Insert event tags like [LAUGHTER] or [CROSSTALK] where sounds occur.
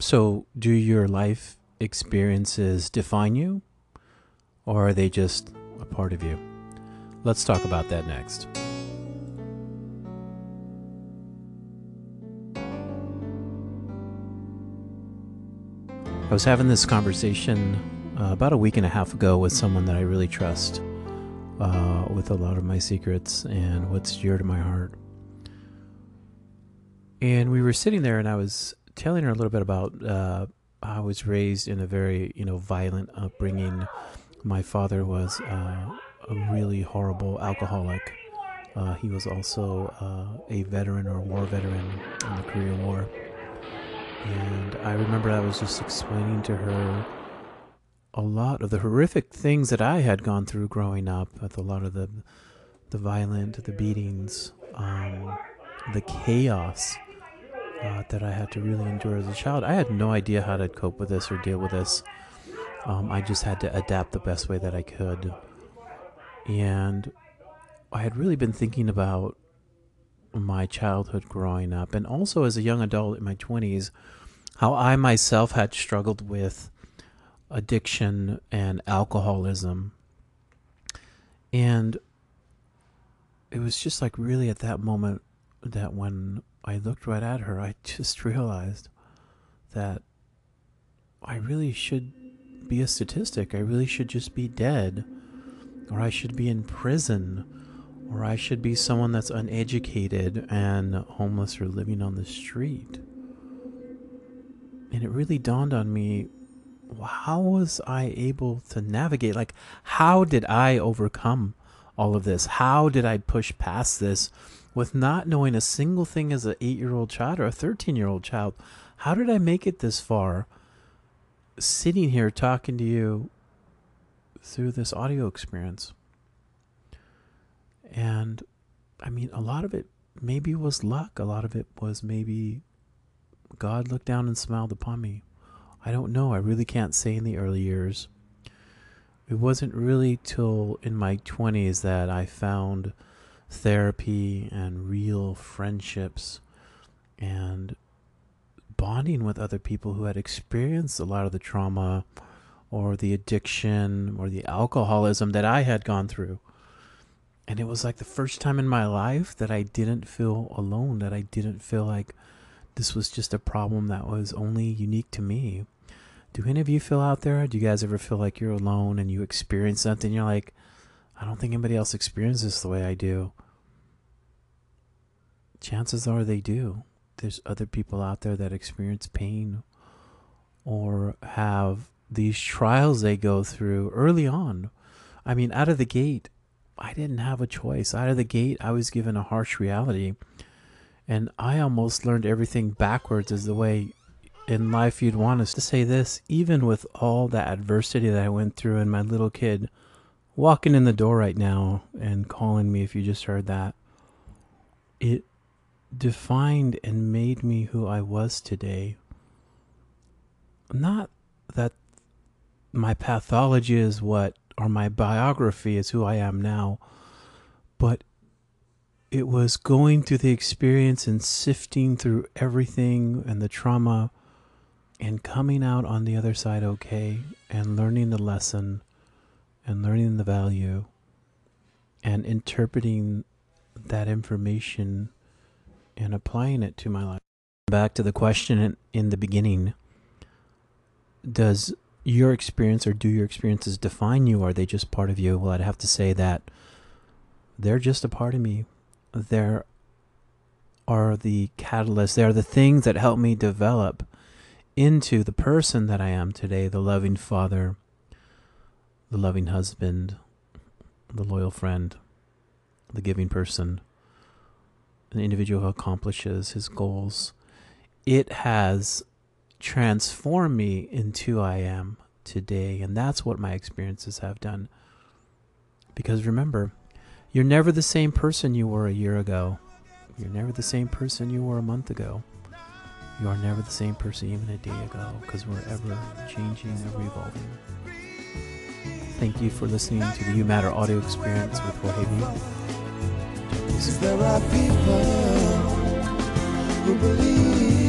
So, do your life experiences define you, or are they just a part of you? Let's talk about that next. I was having this conversation uh, about a week and a half ago with someone that I really trust uh, with a lot of my secrets and what's dear to my heart. And we were sitting there, and I was telling her a little bit about uh, I was raised in a very you know violent upbringing. My father was uh, a really horrible alcoholic. Uh, he was also uh, a veteran or war veteran in the Korean War. And I remember I was just explaining to her a lot of the horrific things that I had gone through growing up, with a lot of the the violent, the beatings, um, the chaos uh, that I had to really endure as a child. I had no idea how to cope with this or deal with this. Um, I just had to adapt the best way that I could. And I had really been thinking about my childhood growing up, and also as a young adult in my 20s, how I myself had struggled with addiction and alcoholism. And it was just like really at that moment that when I looked right at her, I just [LAUGHS] realized that I really should be a statistic. I really should just be dead, or I should be in prison, or I should be someone that's uneducated and homeless or living on the street. And it really dawned on me how was I able to navigate? Like, how did I overcome all of this? How did I push past this with not knowing a single thing as an eight year old child or a 13 year old child? How did I make it this far sitting here talking to you through this audio experience? And I mean, a lot of it maybe was luck, a lot of it was maybe God looked down and smiled upon me. I don't know. I really can't say in the early years. It wasn't really till in my 20s that I found therapy and real friendships and bonding with other people who had experienced a lot of the trauma or the addiction or the alcoholism that I had gone through. And it was like the first time in my life that I didn't feel alone, that I didn't feel like this was just a problem that was only unique to me. Do any of you feel out there? Do you guys ever feel like you're alone and you experience something? You're like, I don't think anybody else experiences this the way I do. Chances are they do. There's other people out there that experience pain or have these trials they go through early on. I mean, out of the gate, I didn't have a choice. Out of the gate, I was given a harsh reality. And I almost learned everything backwards as the way in life you'd want us to say this, even with all the adversity that I went through and my little kid walking in the door right now and calling me if you just heard that, it defined and made me who I was today. Not that my pathology is what, or my biography is who I am now, but it was going through the experience and sifting through everything and the trauma and coming out on the other side okay and learning the lesson and learning the value and interpreting that information and applying it to my life. Back to the question in the beginning Does your experience or do your experiences define you? Or are they just part of you? Well, I'd have to say that they're just a part of me. There are the catalysts, they are the things that help me develop into the person that I am today the loving father, the loving husband, the loyal friend, the giving person, an individual who accomplishes his goals. It has transformed me into I am today. And that's what my experiences have done. Because remember, you're never the same person you were a year ago. You're never the same person you were a month ago. You are never the same person even a day ago because we're ever changing, ever evolving. Thank you for listening to the You Matter audio experience with Jorge V. There are people who believe